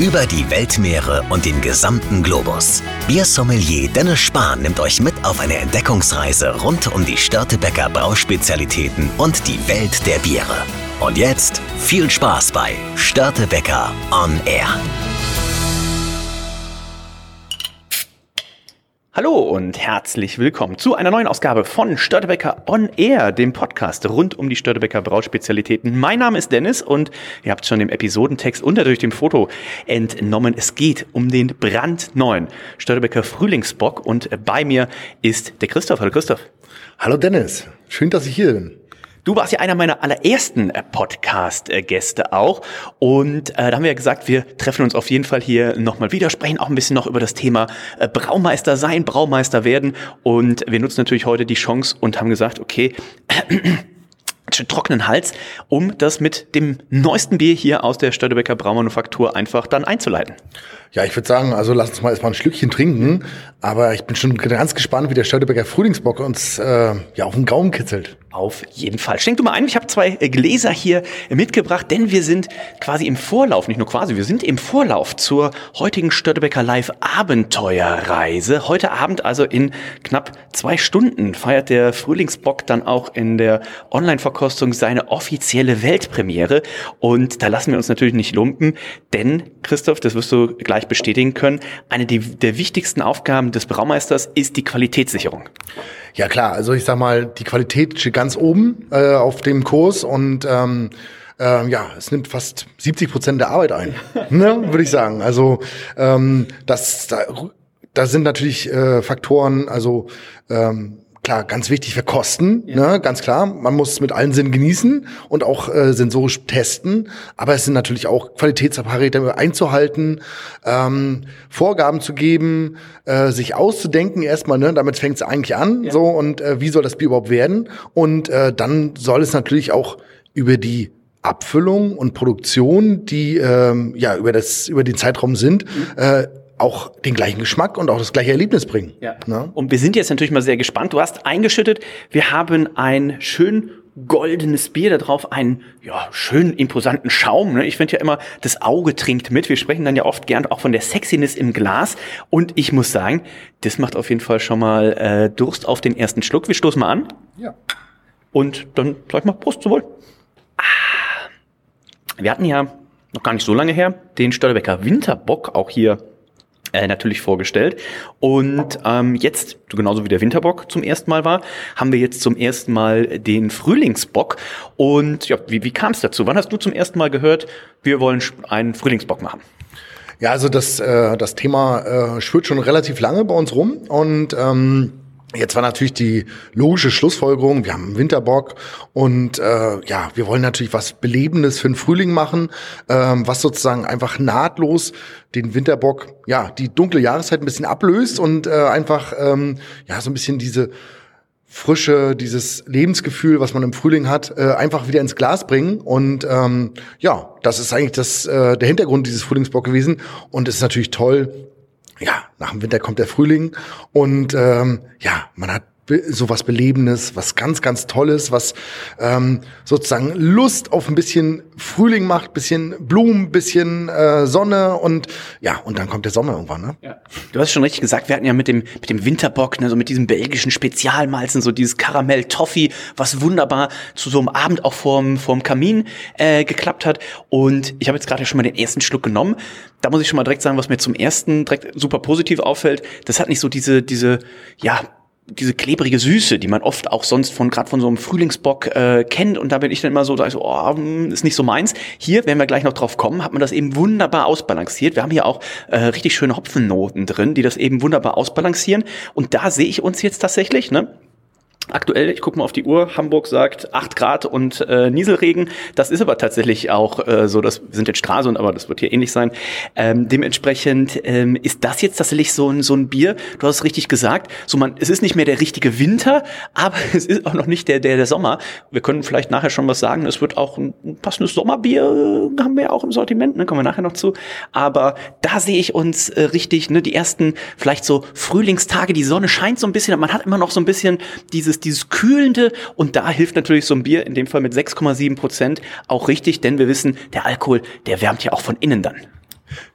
Über die Weltmeere und den gesamten Globus. Biersommelier Dennis Spahn nimmt euch mit auf eine Entdeckungsreise rund um die Störtebecker Brauspezialitäten und die Welt der Biere. Und jetzt viel Spaß bei Störtebecker On Air. Hallo und herzlich willkommen zu einer neuen Ausgabe von Störtebecker On Air, dem Podcast rund um die Störtebecker Brauspezialitäten. Mein Name ist Dennis und ihr habt schon dem Episodentext unter durch dem Foto entnommen. Es geht um den brandneuen Störtebecker Frühlingsbock und bei mir ist der Christoph. Hallo Christoph. Hallo Dennis, schön, dass ich hier bin. Du warst ja einer meiner allerersten äh, Podcast-Gäste auch. Und äh, da haben wir ja gesagt, wir treffen uns auf jeden Fall hier nochmal wieder, sprechen auch ein bisschen noch über das Thema äh, Braumeister sein, Braumeister werden. Und wir nutzen natürlich heute die Chance und haben gesagt, okay, trockenen Hals, um das mit dem neuesten Bier hier aus der Stödebecker Braumanufaktur einfach dann einzuleiten. Ja, ich würde sagen, also lass uns mal erstmal ein Schlückchen trinken. Aber ich bin schon ganz gespannt, wie der Störtebecker Frühlingsbock uns äh, ja auf den Gaumen kitzelt. Auf jeden Fall. Schenk du mal ein, ich habe zwei äh, Gläser hier mitgebracht, denn wir sind quasi im Vorlauf, nicht nur quasi, wir sind im Vorlauf zur heutigen Störtebecker Live Abenteuerreise. Heute Abend, also in knapp zwei Stunden, feiert der Frühlingsbock dann auch in der Online-Verkostung seine offizielle Weltpremiere. Und da lassen wir uns natürlich nicht lumpen, denn Christoph, das wirst du gleich bestätigen können, eine der wichtigsten Aufgaben des Braumeisters ist die Qualitätssicherung. Ja klar, also ich sag mal, die Qualität steht ganz oben äh, auf dem Kurs und ähm, ähm, ja, es nimmt fast 70 Prozent der Arbeit ein, ne, würde ich sagen. Also ähm, das, da, da sind natürlich äh, Faktoren, also ähm, klar, ganz wichtig für Kosten, ja. ne, ganz klar. Man muss es mit allen Sinnen genießen und auch äh, sensorisch testen. Aber es sind natürlich auch Qualitätsparameter einzuhalten, ähm, Vorgaben zu geben, äh, sich auszudenken erstmal. Ne, damit fängt es eigentlich an. Ja. So und äh, wie soll das Bier überhaupt werden? Und äh, dann soll es natürlich auch über die Abfüllung und Produktion, die ähm, ja über das über den Zeitraum sind, mhm. äh, auch den gleichen Geschmack und auch das gleiche Erlebnis bringen. Ja. Ne? Und wir sind jetzt natürlich mal sehr gespannt. Du hast eingeschüttet, wir haben ein schön goldenes Bier da drauf, einen ja, schönen, imposanten Schaum. Ne? Ich finde ja immer, das Auge trinkt mit. Wir sprechen dann ja oft gern auch von der Sexiness im Glas. Und ich muss sagen, das macht auf jeden Fall schon mal äh, Durst auf den ersten Schluck. Wir stoßen mal an. Ja. Und dann sag ich mal Prost zu wohl. Ah. Wir hatten ja noch gar nicht so lange her den Störtebecker Winterbock auch hier äh, natürlich vorgestellt. Und ähm, jetzt, genauso wie der Winterbock zum ersten Mal war, haben wir jetzt zum ersten Mal den Frühlingsbock. Und ja, wie, wie kam es dazu? Wann hast du zum ersten Mal gehört, wir wollen einen Frühlingsbock machen? Ja, also das, äh, das Thema äh, schwirrt schon relativ lange bei uns rum und ähm, Jetzt war natürlich die logische Schlussfolgerung, wir haben Winterbock und äh, ja, wir wollen natürlich was Belebendes für den Frühling machen, ähm, was sozusagen einfach nahtlos den Winterbock, ja, die dunkle Jahreszeit ein bisschen ablöst und äh, einfach ähm, ja so ein bisschen diese Frische, dieses Lebensgefühl, was man im Frühling hat, äh, einfach wieder ins Glas bringen. Und ähm, ja, das ist eigentlich das, äh, der Hintergrund dieses Frühlingsbock gewesen. Und es ist natürlich toll, ja, nach dem Winter kommt der Frühling und ähm, ja, man hat sowas Belebendes, was ganz, ganz Tolles, was ähm, sozusagen Lust auf ein bisschen Frühling macht, bisschen Blumen, bisschen äh, Sonne und ja, und dann kommt der Sommer irgendwann. Ne? Ja. Du hast schon richtig gesagt, wir hatten ja mit dem, mit dem Winterbock, ne, so mit diesem belgischen Spezialmalzen, so dieses Karamell-Toffee, was wunderbar zu so einem Abend auch vorm, vorm Kamin äh, geklappt hat. Und ich habe jetzt gerade schon mal den ersten Schluck genommen. Da muss ich schon mal direkt sagen, was mir zum ersten direkt super positiv auffällt. Das hat nicht so diese, diese, ja, diese klebrige Süße, die man oft auch sonst von gerade von so einem Frühlingsbock äh, kennt und da bin ich dann immer so, da ich so, oh, hm, ist nicht so meins. Hier, wenn wir gleich noch drauf kommen, hat man das eben wunderbar ausbalanciert. Wir haben hier auch äh, richtig schöne Hopfennoten drin, die das eben wunderbar ausbalancieren und da sehe ich uns jetzt tatsächlich, ne? Aktuell, ich gucke mal auf die Uhr, Hamburg sagt 8 Grad und äh, Nieselregen. Das ist aber tatsächlich auch äh, so, das sind jetzt Stralsund, aber das wird hier ähnlich sein. Ähm, dementsprechend ähm, ist das jetzt tatsächlich so ein, so ein Bier, du hast es richtig gesagt, so man, es ist nicht mehr der richtige Winter, aber es ist auch noch nicht der, der, der Sommer. Wir können vielleicht nachher schon was sagen, es wird auch ein, passendes Sommerbier, äh, haben wir ja auch im Sortiment, ne, kommen wir nachher noch zu. Aber da sehe ich uns äh, richtig, ne, die ersten vielleicht so Frühlingstage, die Sonne scheint so ein bisschen, man hat immer noch so ein bisschen dieses dieses Kühlende und da hilft natürlich so ein Bier, in dem Fall mit 6,7 Prozent, auch richtig, denn wir wissen, der Alkohol, der wärmt ja auch von innen dann.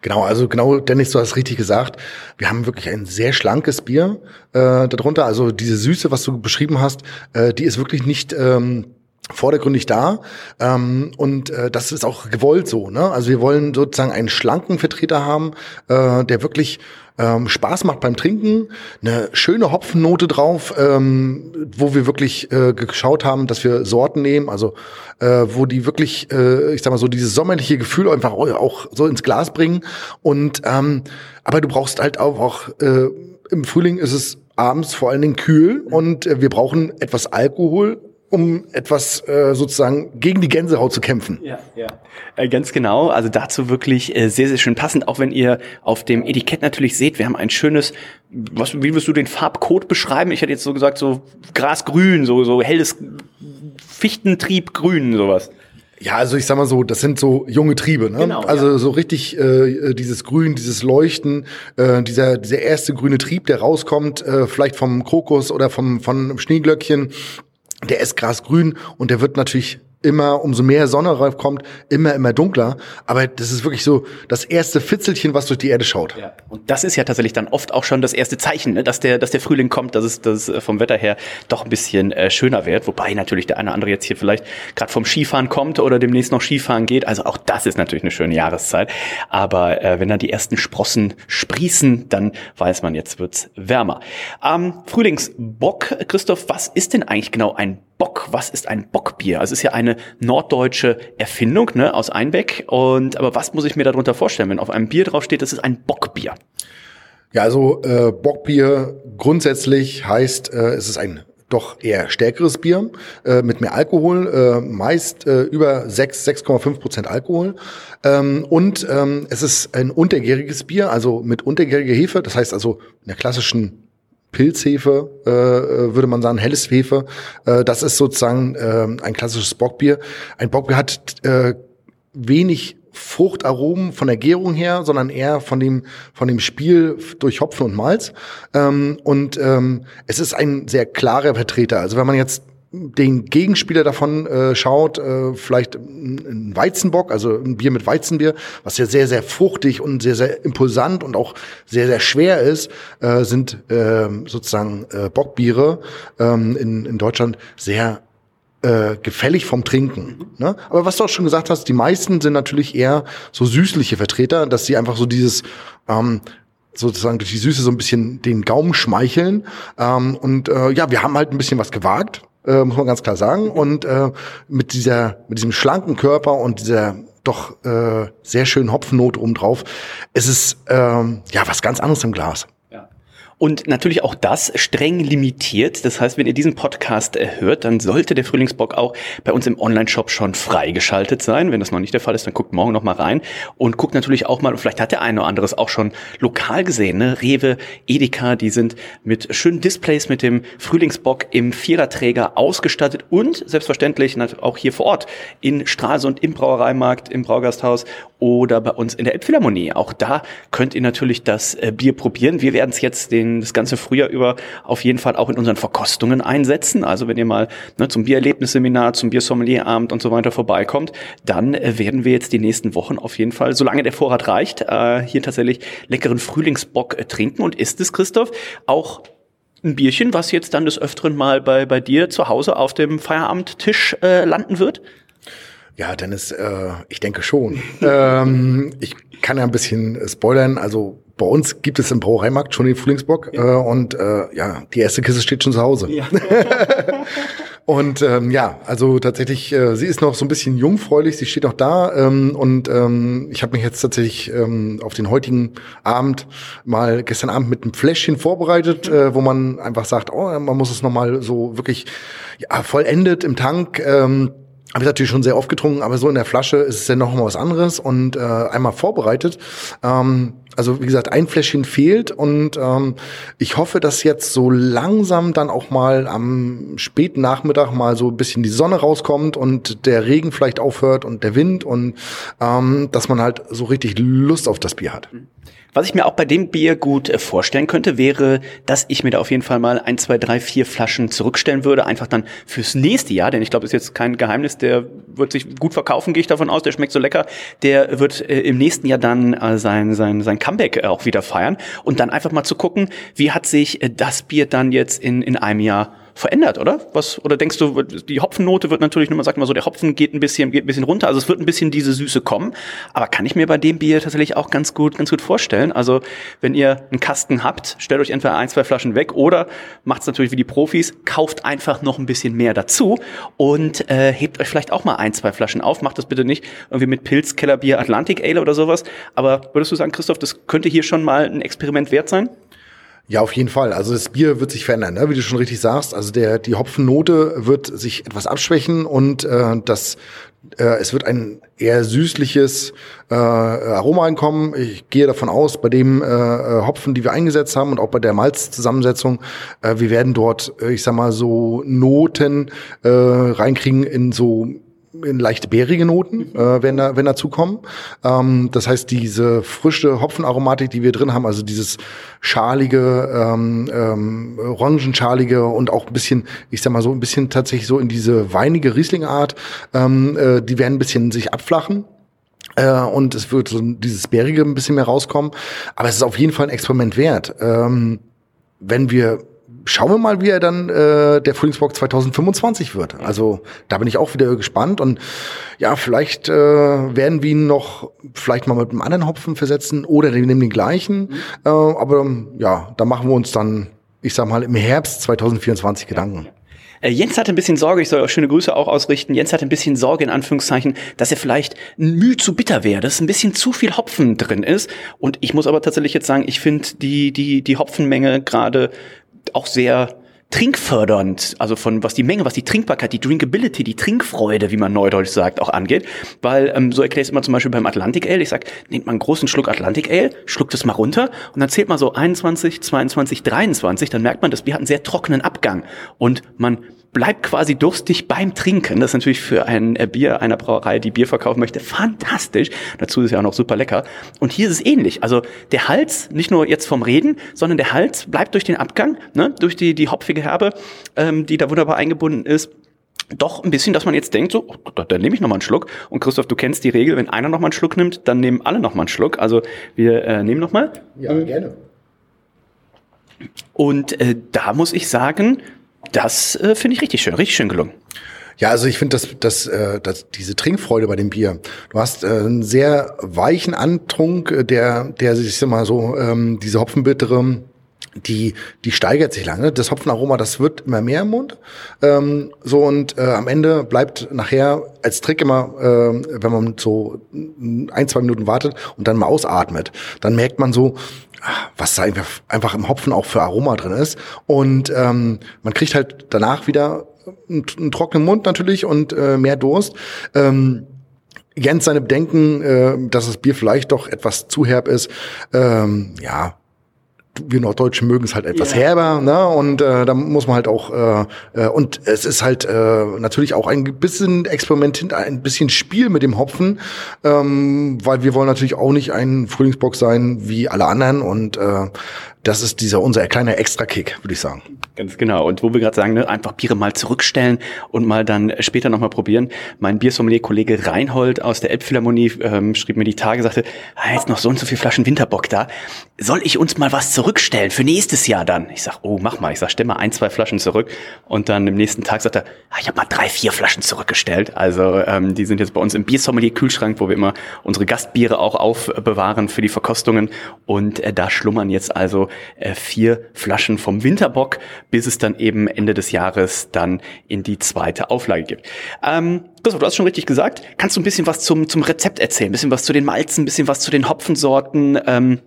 Genau, also genau, Dennis, du hast richtig gesagt. Wir haben wirklich ein sehr schlankes Bier äh, darunter. Also diese Süße, was du beschrieben hast, äh, die ist wirklich nicht ähm, vordergründig da. Ähm, und äh, das ist auch gewollt so. Ne? Also wir wollen sozusagen einen schlanken Vertreter haben, äh, der wirklich ähm, Spaß macht beim Trinken, eine schöne Hopfennote drauf, ähm, wo wir wirklich äh, geschaut haben, dass wir Sorten nehmen, also äh, wo die wirklich, äh, ich sag mal so, dieses sommerliche Gefühl einfach auch so ins Glas bringen. Und ähm, aber du brauchst halt auch, auch äh, im Frühling ist es abends vor allen Dingen kühl. Und äh, wir brauchen etwas Alkohol um etwas äh, sozusagen gegen die Gänsehaut zu kämpfen. Ja, ja. Äh, ganz genau. Also dazu wirklich äh, sehr, sehr schön passend. Auch wenn ihr auf dem Etikett natürlich seht, wir haben ein schönes, was, wie wirst du den Farbcode beschreiben? Ich hätte jetzt so gesagt, so grasgrün, so, so helles Fichtentriebgrün, sowas. Ja, also ich sag mal so, das sind so junge Triebe, ne? Genau, also ja. so richtig äh, dieses Grün, dieses Leuchten, äh, dieser dieser erste grüne Trieb, der rauskommt, äh, vielleicht vom Krokus oder vom von Schneeglöckchen, der ist grasgrün und der wird natürlich immer, umso mehr Sonne raufkommt, immer, immer dunkler. Aber das ist wirklich so das erste Fitzelchen, was durch die Erde schaut. Ja. Und das ist ja tatsächlich dann oft auch schon das erste Zeichen, ne? dass, der, dass der Frühling kommt, dass es, dass es äh, vom Wetter her doch ein bisschen äh, schöner wird. Wobei natürlich der eine oder andere jetzt hier vielleicht gerade vom Skifahren kommt oder demnächst noch Skifahren geht. Also auch das ist natürlich eine schöne Jahreszeit. Aber äh, wenn dann die ersten Sprossen sprießen, dann weiß man, jetzt wird's wärmer. Ähm, Frühlingsbock, Christoph, was ist denn eigentlich genau ein Bock, was ist ein Bockbier? Also es ist ja eine norddeutsche Erfindung ne, aus Einbeck. Und aber was muss ich mir darunter vorstellen, wenn auf einem Bier draufsteht, das ist ein Bockbier? Ja, also äh, Bockbier grundsätzlich heißt, äh, es ist ein doch eher stärkeres Bier äh, mit mehr Alkohol, äh, meist äh, über 6, 6,5 Prozent Alkohol. Ähm, und ähm, es ist ein untergäriges Bier, also mit untergäriger Hefe. Das heißt also in der klassischen Pilzhefe, äh, äh, würde man sagen, helles Hefe. Äh, das ist sozusagen äh, ein klassisches Bockbier. Ein Bockbier hat äh, wenig Fruchtaromen von der Gärung her, sondern eher von dem, von dem Spiel durch Hopfen und Malz. Ähm, und ähm, es ist ein sehr klarer Vertreter. Also wenn man jetzt den Gegenspieler davon äh, schaut, äh, vielleicht ein Weizenbock, also ein Bier mit Weizenbier, was ja sehr, sehr fruchtig und sehr, sehr impulsant und auch sehr, sehr schwer ist, äh, sind äh, sozusagen äh, Bockbiere ähm, in, in Deutschland sehr äh, gefällig vom Trinken. Ne? Aber was du auch schon gesagt hast, die meisten sind natürlich eher so süßliche Vertreter, dass sie einfach so dieses ähm, sozusagen durch die Süße so ein bisschen den Gaumen schmeicheln. Ähm, und äh, ja, wir haben halt ein bisschen was gewagt äh, muss man ganz klar sagen. Und äh, mit dieser, mit diesem schlanken Körper und dieser doch äh, sehr schönen Hopfennote obendrauf, ist es ähm, ja was ganz anderes im Glas. Und natürlich auch das streng limitiert. Das heißt, wenn ihr diesen Podcast äh, hört, dann sollte der Frühlingsbock auch bei uns im Online-Shop schon freigeschaltet sein. Wenn das noch nicht der Fall ist, dann guckt morgen noch mal rein und guckt natürlich auch mal, und vielleicht hat der eine oder andere es auch schon lokal gesehen, ne? Rewe, Edeka, die sind mit schönen Displays mit dem Frühlingsbock im Viererträger ausgestattet und selbstverständlich auch hier vor Ort in Stralsund im Brauereimarkt, im Braugasthaus oder bei uns in der Elbphilharmonie. Auch da könnt ihr natürlich das äh, Bier probieren. Wir werden es jetzt den den, das ganze Frühjahr über auf jeden Fall auch in unseren Verkostungen einsetzen. Also wenn ihr mal ne, zum Biererlebnisseminar, zum Biersommelierabend und so weiter vorbeikommt, dann äh, werden wir jetzt die nächsten Wochen auf jeden Fall, solange der Vorrat reicht, äh, hier tatsächlich leckeren Frühlingsbock äh, trinken. Und ist es, Christoph, auch ein Bierchen, was jetzt dann des Öfteren mal bei, bei dir zu Hause auf dem Feierabendtisch äh, landen wird? Ja, Dennis, äh, ich denke schon. ähm, ich kann ja ein bisschen spoilern. Also bei uns gibt es im Brauereimarkt schon den Frühlingsbock ja. äh, und äh, ja, die erste Kiste steht schon zu Hause. Ja. und ähm, ja, also tatsächlich, äh, sie ist noch so ein bisschen jungfräulich, sie steht noch da ähm, und ähm, ich habe mich jetzt tatsächlich ähm, auf den heutigen Abend mal gestern Abend mit einem Fläschchen vorbereitet, äh, wo man einfach sagt, oh, man muss es noch mal so wirklich ja, vollendet im Tank. Ähm, habe ich natürlich schon sehr oft getrunken, aber so in der Flasche ist es ja noch mal was anderes und äh, einmal vorbereitet. Ähm, also wie gesagt, ein Fläschchen fehlt und ähm, ich hoffe, dass jetzt so langsam dann auch mal am späten Nachmittag mal so ein bisschen die Sonne rauskommt und der Regen vielleicht aufhört und der Wind und ähm, dass man halt so richtig Lust auf das Bier hat. Was ich mir auch bei dem Bier gut äh, vorstellen könnte, wäre, dass ich mir da auf jeden Fall mal ein, zwei, drei, vier Flaschen zurückstellen würde, einfach dann fürs nächste Jahr, denn ich glaube, es ist jetzt kein Geheimnis, der wird sich gut verkaufen, gehe ich davon aus. Der schmeckt so lecker. Der wird äh, im nächsten Jahr dann äh, sein, sein, sein Comeback äh, auch wieder feiern. Und dann einfach mal zu gucken, wie hat sich äh, das Bier dann jetzt in, in einem Jahr verändert, oder? Was, oder denkst du, die Hopfennote wird natürlich, mal sagt mal so, der Hopfen geht ein bisschen, geht ein bisschen runter, also es wird ein bisschen diese Süße kommen. Aber kann ich mir bei dem Bier tatsächlich auch ganz gut, ganz gut vorstellen. Also, wenn ihr einen Kasten habt, stellt euch entweder ein, zwei Flaschen weg oder macht es natürlich wie die Profis, kauft einfach noch ein bisschen mehr dazu und äh, hebt euch vielleicht auch mal ein, zwei Flaschen auf. Macht das bitte nicht irgendwie mit Pilz, Kellerbier, Atlantic Ale oder sowas. Aber würdest du sagen, Christoph, das könnte hier schon mal ein Experiment wert sein? Ja, auf jeden Fall. Also das Bier wird sich verändern, ne? wie du schon richtig sagst. Also der die Hopfennote wird sich etwas abschwächen und äh, das äh, es wird ein eher süßliches äh, Aroma reinkommen. Ich gehe davon aus, bei dem äh, Hopfen, die wir eingesetzt haben und auch bei der Malzzusammensetzung, äh, wir werden dort, äh, ich sag mal, so Noten äh, reinkriegen in so in leicht bärige Noten, äh, wenn da wenn dazu kommen. Ähm, das heißt, diese frische Hopfenaromatik, die wir drin haben, also dieses schalige, ähm, ähm, orangenschalige und auch ein bisschen, ich sag mal so ein bisschen tatsächlich so in diese weinige Riesling-Art, ähm, äh, die werden ein bisschen sich abflachen. Äh, und es wird so dieses Bärige ein bisschen mehr rauskommen. Aber es ist auf jeden Fall ein Experiment wert. Ähm, wenn wir schauen wir mal, wie er dann äh, der Frühlingsbock 2025 wird. Also da bin ich auch wieder gespannt und ja, vielleicht äh, werden wir ihn noch vielleicht mal mit einem anderen Hopfen versetzen oder wir nehmen den gleichen. Mhm. Äh, aber ja, da machen wir uns dann, ich sag mal, im Herbst 2024 Gedanken. Äh, Jens hatte ein bisschen Sorge, ich soll auch schöne Grüße auch ausrichten. Jens hatte ein bisschen Sorge, in Anführungszeichen, dass er vielleicht müh zu bitter wäre, dass ein bisschen zu viel Hopfen drin ist. Und ich muss aber tatsächlich jetzt sagen, ich finde die, die, die Hopfenmenge gerade auch sehr trinkfördernd, also von was die Menge, was die Trinkbarkeit, die Drinkability, die Trinkfreude, wie man neudeutsch sagt, auch angeht. Weil ähm, so erkläre ich es immer zum Beispiel beim Atlantic Ale. Ich sag, nehmt mal einen großen Schluck Atlantic Ale, schluckt es mal runter und dann zählt man so 21, 22, 23, dann merkt man, das Bier hat einen sehr trockenen Abgang und man bleibt quasi durstig beim Trinken. Das ist natürlich für ein äh, Bier einer Brauerei, die Bier verkaufen möchte, fantastisch. Dazu ist es ja auch noch super lecker. Und hier ist es ähnlich. Also der Hals, nicht nur jetzt vom Reden, sondern der Hals bleibt durch den Abgang, ne, durch die, die hopfige Herbe, ähm, die da wunderbar eingebunden ist doch ein bisschen, dass man jetzt denkt, so, oh, dann nehme ich noch mal einen Schluck. Und Christoph, du kennst die Regel, wenn einer noch mal einen Schluck nimmt, dann nehmen alle noch mal einen Schluck. Also wir äh, nehmen noch mal. Ja, gerne. Und äh, da muss ich sagen, das äh, finde ich richtig schön, richtig schön gelungen. Ja, also ich finde, dass, dass, äh, dass diese Trinkfreude bei dem Bier, du hast äh, einen sehr weichen Antrunk, äh, der, der sich immer so, ähm, diese Hopfenbittere, die, die steigert sich lange. Das Hopfenaroma, das wird immer mehr im Mund. Ähm, so und äh, am Ende bleibt nachher als Trick immer, äh, wenn man so ein, zwei Minuten wartet und dann mal ausatmet, dann merkt man so, was da einfach, einfach im Hopfen auch für Aroma drin ist. Und ähm, man kriegt halt danach wieder einen, einen trockenen Mund natürlich und äh, mehr Durst. Ähm, Jens seine Bedenken, äh, dass das Bier vielleicht doch etwas zu herb ist, ähm, ja, wir Norddeutschen mögen es halt etwas yeah. herber, ne? Und äh, da muss man halt auch äh, äh, und es ist halt äh, natürlich auch ein bisschen Experiment, ein bisschen Spiel mit dem Hopfen, ähm, weil wir wollen natürlich auch nicht ein Frühlingsbock sein wie alle anderen und äh, das ist dieser unser kleiner Extra-Kick, würde ich sagen. Ganz genau. Und wo wir gerade sagen, ne, einfach Biere mal zurückstellen und mal dann später nochmal probieren. Mein Biersommelier-Kollege Reinhold aus der Elbphilharmonie ähm, schrieb mir die Tage, sagte, ah, jetzt noch so und so viele Flaschen Winterbock da. Soll ich uns mal was zurückstellen für nächstes Jahr dann? Ich sag, oh, mach mal. Ich sag, stell mal ein, zwei Flaschen zurück. Und dann im nächsten Tag sagt er, ah, ich habe mal drei, vier Flaschen zurückgestellt. Also ähm, die sind jetzt bei uns im Biersommelier-Kühlschrank, wo wir immer unsere Gastbiere auch aufbewahren für die Verkostungen. Und äh, da schlummern jetzt also äh, vier Flaschen vom Winterbock, bis es dann eben Ende des Jahres dann in die zweite Auflage gibt. Ähm, Christoph, du hast schon richtig gesagt. Kannst du ein bisschen was zum, zum Rezept erzählen? Ein bisschen was zu den Malzen, ein bisschen was zu den Hopfensorten? Ähm,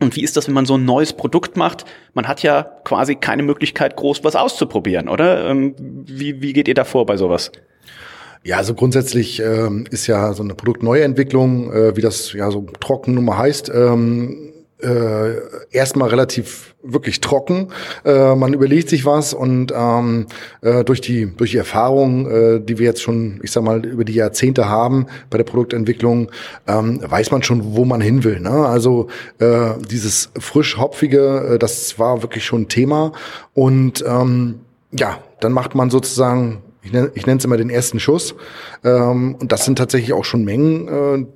und wie ist das, wenn man so ein neues Produkt macht? Man hat ja quasi keine Möglichkeit, groß was auszuprobieren, oder? Ähm, wie, wie geht ihr da vor bei sowas? Ja, also grundsätzlich ähm, ist ja so eine Produktneuentwicklung, äh, wie das ja so trocken nun mal heißt, ähm, äh, erstmal relativ wirklich trocken. Äh, man überlegt sich was und ähm, äh, durch die durch die Erfahrung, äh, die wir jetzt schon, ich sag mal, über die Jahrzehnte haben bei der Produktentwicklung, ähm, weiß man schon, wo man hin will. Ne? Also äh, dieses frisch hopfige, äh, das war wirklich schon ein Thema und ähm, ja, dann macht man sozusagen ich nenne ich es immer den ersten Schuss. Ähm, und das sind tatsächlich auch schon Mengen, äh,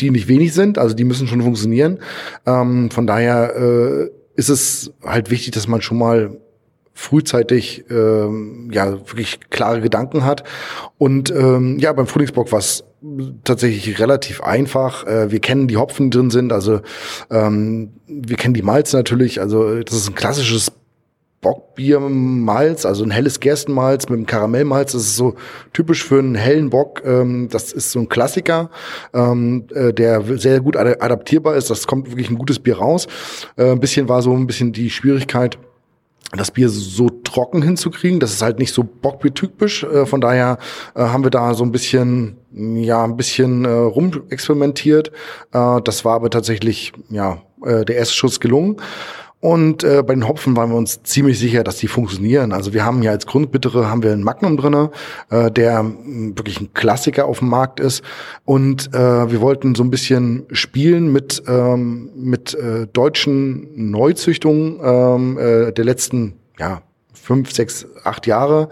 die nicht wenig sind, also die müssen schon funktionieren. Ähm, von daher äh, ist es halt wichtig, dass man schon mal frühzeitig ähm, ja wirklich klare Gedanken hat. Und ähm, ja, beim Frühlingsbock war es tatsächlich relativ einfach. Äh, wir kennen die Hopfen, drin sind, also ähm, wir kennen die Malze natürlich. Also das ist ein klassisches Bockbiermalz, also ein helles Gerstenmalz mit einem Karamellmalz. Das ist so typisch für einen hellen Bock. Ähm, das ist so ein Klassiker, ähm, äh, der sehr gut adaptierbar ist. Das kommt wirklich ein gutes Bier raus. Äh, ein bisschen war so ein bisschen die Schwierigkeit, das Bier so trocken hinzukriegen. Das ist halt nicht so bockbiertypisch. Äh, von daher äh, haben wir da so ein bisschen, ja, ein bisschen äh, rumexperimentiert. Äh, das war aber tatsächlich, ja, äh, der erste Schuss gelungen. Und äh, bei den Hopfen waren wir uns ziemlich sicher, dass die funktionieren. Also wir haben ja als Grundbittere haben wir einen Magnum drinne, äh, der wirklich ein Klassiker auf dem Markt ist. Und äh, wir wollten so ein bisschen spielen mit ähm, mit äh, deutschen Neuzüchtungen ähm, äh, der letzten ja fünf, sechs, acht Jahre.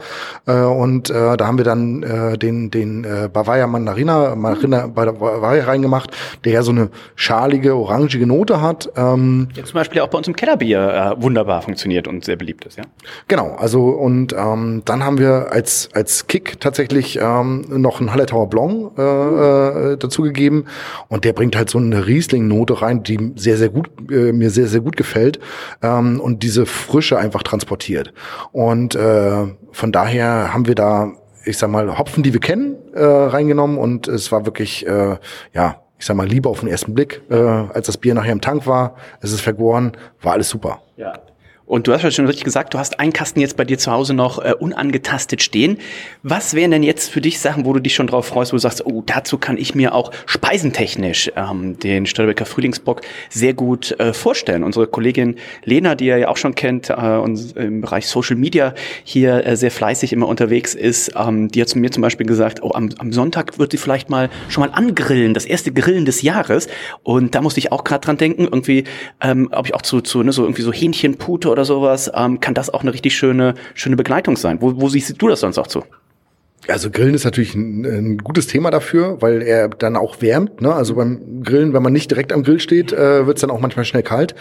Äh, und äh, da haben wir dann äh, den, den äh, Bavaria Mandarina, Mandarina bei der Bavaria reingemacht, der ja so eine schalige, orangige Note hat. Ähm, ja, zum Beispiel auch bei uns im Kellerbier äh, wunderbar funktioniert und sehr beliebt ist, ja. Genau, also und ähm, dann haben wir als, als Kick tatsächlich ähm, noch einen Hallertauer Blanc äh, äh, dazugegeben und der bringt halt so eine Riesling-Note rein, die sehr, sehr gut, äh, mir sehr, sehr gut gefällt ähm, und diese Frische einfach transportiert. Und äh, von daher haben wir da, ich sag mal, Hopfen, die wir kennen, äh, reingenommen und es war wirklich, äh, ja, ich sag mal, lieber auf den ersten Blick, äh, als das Bier nachher im Tank war. Es ist vergoren, war alles super. Ja. Und du hast ja schon richtig gesagt, du hast einen Kasten jetzt bei dir zu Hause noch äh, unangetastet stehen. Was wären denn jetzt für dich Sachen, wo du dich schon drauf freust, wo du sagst, oh, dazu kann ich mir auch speisentechnisch ähm, den Störbecker Frühlingsbock sehr gut äh, vorstellen. Unsere Kollegin Lena, die ihr ja auch schon kennt äh, und im Bereich Social Media hier äh, sehr fleißig immer unterwegs ist, ähm, die hat zu mir zum Beispiel gesagt, oh, am, am Sonntag wird sie vielleicht mal schon mal angrillen, das erste Grillen des Jahres. Und da musste ich auch gerade dran denken, irgendwie, ähm, ob ich auch zu, zu ne, so irgendwie so Hähnchenpute oder sowas, ähm, kann das auch eine richtig schöne, schöne Begleitung sein. Wo, wo siehst du das sonst auch zu? Also Grillen ist natürlich ein, ein, gutes Thema dafür, weil er dann auch wärmt. Ne? Also beim Grillen, wenn man nicht direkt am Grill steht, äh, wird es dann auch manchmal schnell kalt.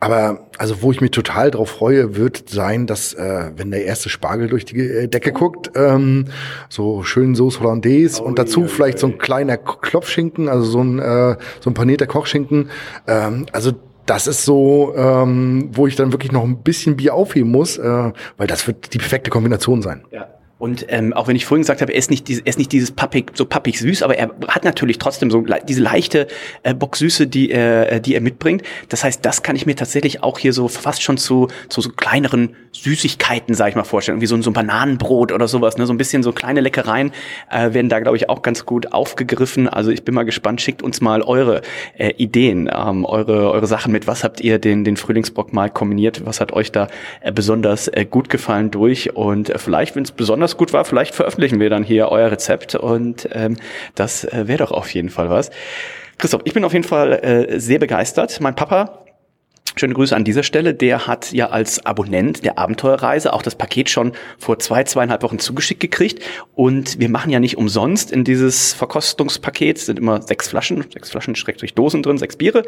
Aber also wo ich mich total drauf freue, wird sein, dass äh, wenn der erste Spargel durch die äh, Decke guckt, ähm, so schön Sauce Hollandaise oh, und dazu yeah, vielleicht yeah. so ein kleiner Klopfschinken, also so ein äh, so ein panierter Kochschinken. Ähm, also das ist so, ähm, wo ich dann wirklich noch ein bisschen Bier aufheben muss, äh, weil das wird die perfekte Kombination sein. Ja. Und ähm, auch wenn ich vorhin gesagt habe, er ist nicht, dieses, er ist nicht dieses pappig, so pappig süß, aber er hat natürlich trotzdem so diese leichte äh, Bocksüße, die er, äh, die er mitbringt. Das heißt, das kann ich mir tatsächlich auch hier so fast schon zu, zu so kleineren Süßigkeiten, sag ich mal, vorstellen. Wie so, so ein Bananenbrot oder sowas. Ne? So ein bisschen so kleine Leckereien äh, werden da, glaube ich, auch ganz gut aufgegriffen. Also ich bin mal gespannt. Schickt uns mal eure äh, Ideen, ähm, eure, eure Sachen mit. Was habt ihr den, den Frühlingsbock mal kombiniert? Was hat euch da äh, besonders äh, gut gefallen durch? Und äh, vielleicht, wenn es besonders besonders gut war, vielleicht veröffentlichen wir dann hier euer Rezept und ähm, das äh, wäre doch auf jeden Fall was. Christoph, ich bin auf jeden Fall äh, sehr begeistert. Mein Papa Schöne Grüße an dieser Stelle. Der hat ja als Abonnent der Abenteuerreise auch das Paket schon vor zwei, zweieinhalb Wochen zugeschickt gekriegt. Und wir machen ja nicht umsonst in dieses Verkostungspaket, sind immer sechs Flaschen, sechs Flaschen durch Dosen drin, sechs Biere.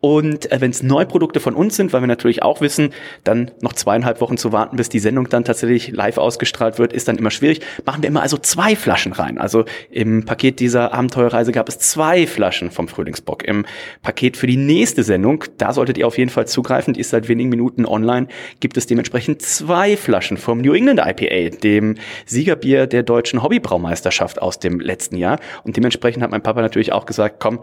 Und äh, wenn es Neuprodukte von uns sind, weil wir natürlich auch wissen, dann noch zweieinhalb Wochen zu warten, bis die Sendung dann tatsächlich live ausgestrahlt wird, ist dann immer schwierig. Machen wir immer also zwei Flaschen rein. Also im Paket dieser Abenteuerreise gab es zwei Flaschen vom Frühlingsbock. Im Paket für die nächste Sendung, da solltet ihr auf jeden Fall zugreifen, die ist seit wenigen Minuten online, gibt es dementsprechend zwei Flaschen vom New England IPA, dem Siegerbier der deutschen Hobbybraumeisterschaft aus dem letzten Jahr. Und dementsprechend hat mein Papa natürlich auch gesagt, komm,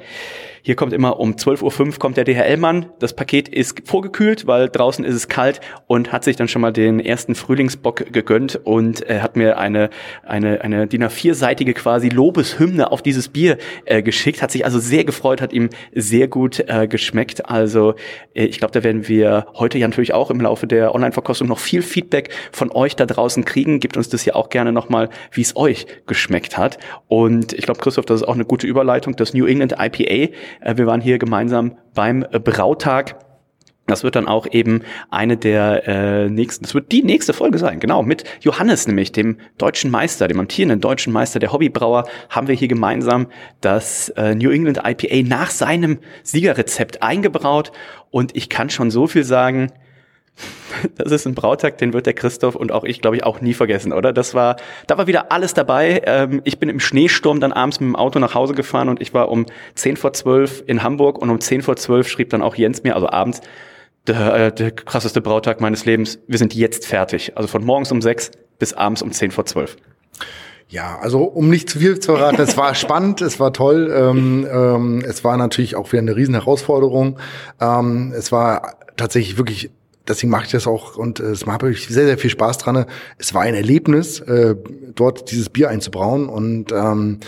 hier kommt immer um 12.05 Uhr kommt der DHL-Mann. Das Paket ist vorgekühlt, weil draußen ist es kalt und hat sich dann schon mal den ersten Frühlingsbock gegönnt und äh, hat mir eine, eine, eine DIN A4-seitige quasi Lobeshymne auf dieses Bier äh, geschickt. Hat sich also sehr gefreut, hat ihm sehr gut äh, geschmeckt. Also äh, ich glaube, da werden wir heute ja natürlich auch im Laufe der Online-Verkostung noch viel Feedback von euch da draußen kriegen. Gebt uns das ja auch gerne nochmal, wie es euch geschmeckt hat. Und ich glaube, Christoph, das ist auch eine gute Überleitung. Das New England IPA äh, wir waren hier gemeinsam beim Brautag Das wird dann auch eben eine der äh, nächsten, das wird die nächste Folge sein, genau, mit Johannes nämlich, dem deutschen Meister, dem amtierenden deutschen Meister der Hobbybrauer, haben wir hier gemeinsam das äh, New England IPA nach seinem Siegerrezept eingebraut und ich kann schon so viel sagen, das ist ein Brautag, den wird der Christoph und auch ich, glaube ich, auch nie vergessen, oder? Das war, da war wieder alles dabei. Ähm, ich bin im Schneesturm dann abends mit dem Auto nach Hause gefahren und ich war um 10 vor 12 in Hamburg und um 10 vor 12 schrieb dann auch Jens mir, also abends, der, äh, der krasseste Brautag meines Lebens. Wir sind jetzt fertig. Also von morgens um 6 bis abends um 10 vor 12. Ja, also um nicht zu viel zu verraten, es war spannend, es war toll. Ähm, ähm, es war natürlich auch wieder eine riesen Herausforderung. Ähm, es war tatsächlich wirklich deswegen mache ich das auch und äh, es macht wirklich sehr, sehr viel Spaß dran. Es war ein Erlebnis, äh, dort dieses Bier einzubrauen und ähm,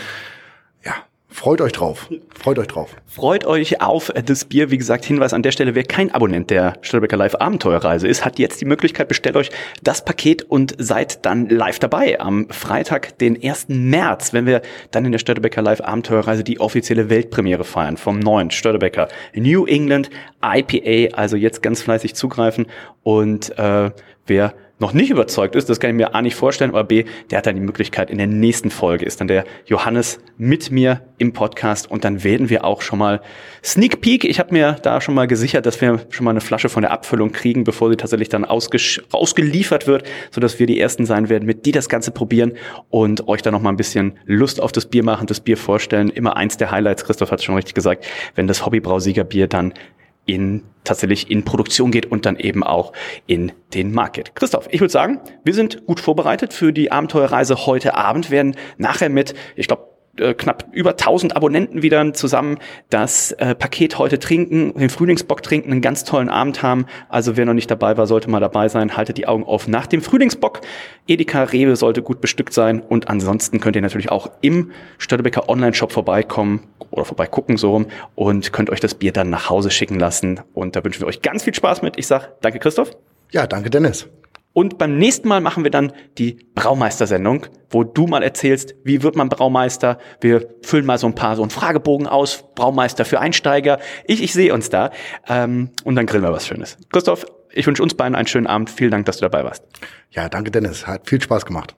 Freut euch drauf. Freut euch drauf. Freut euch auf das Bier. Wie gesagt, Hinweis an der Stelle, wer kein Abonnent der Störbecker Live Abenteuerreise ist, hat jetzt die Möglichkeit, bestellt euch das Paket und seid dann live dabei am Freitag, den 1. März, wenn wir dann in der Störtebecker Live Abenteuerreise die offizielle Weltpremiere feiern vom neuen Störtebecker New England IPA. Also jetzt ganz fleißig zugreifen und äh, wer noch nicht überzeugt ist, das kann ich mir A nicht vorstellen, aber B, der hat dann die Möglichkeit, in der nächsten Folge ist dann der Johannes mit mir im Podcast und dann werden wir auch schon mal Sneak Peek. Ich habe mir da schon mal gesichert, dass wir schon mal eine Flasche von der Abfüllung kriegen, bevor sie tatsächlich dann ausgeliefert wird, sodass wir die Ersten sein werden, mit die das Ganze probieren und euch dann noch mal ein bisschen Lust auf das Bier machen, das Bier vorstellen. Immer eins der Highlights, Christoph hat es schon richtig gesagt, wenn das Hobbybrausiegerbier dann in tatsächlich in Produktion geht und dann eben auch in den Markt geht. Christoph, ich würde sagen, wir sind gut vorbereitet für die Abenteuerreise heute Abend, werden nachher mit, ich glaube, äh, knapp über 1000 Abonnenten wieder zusammen das äh, Paket heute trinken, den Frühlingsbock trinken, einen ganz tollen Abend haben. Also wer noch nicht dabei war, sollte mal dabei sein. Haltet die Augen auf nach dem Frühlingsbock. Edeka Rewe sollte gut bestückt sein und ansonsten könnt ihr natürlich auch im Störtebecker Online-Shop vorbeikommen oder vorbeigucken so rum und könnt euch das Bier dann nach Hause schicken lassen. Und da wünschen wir euch ganz viel Spaß mit. Ich sag danke Christoph. Ja, danke Dennis. Und beim nächsten Mal machen wir dann die Braumeister-Sendung, wo du mal erzählst, wie wird man Braumeister. Wir füllen mal so ein paar so einen Fragebogen aus, Braumeister für Einsteiger. Ich, ich sehe uns da. Ähm, und dann grillen wir was Schönes. Christoph, ich wünsche uns beiden einen schönen Abend. Vielen Dank, dass du dabei warst. Ja, danke Dennis. Hat viel Spaß gemacht.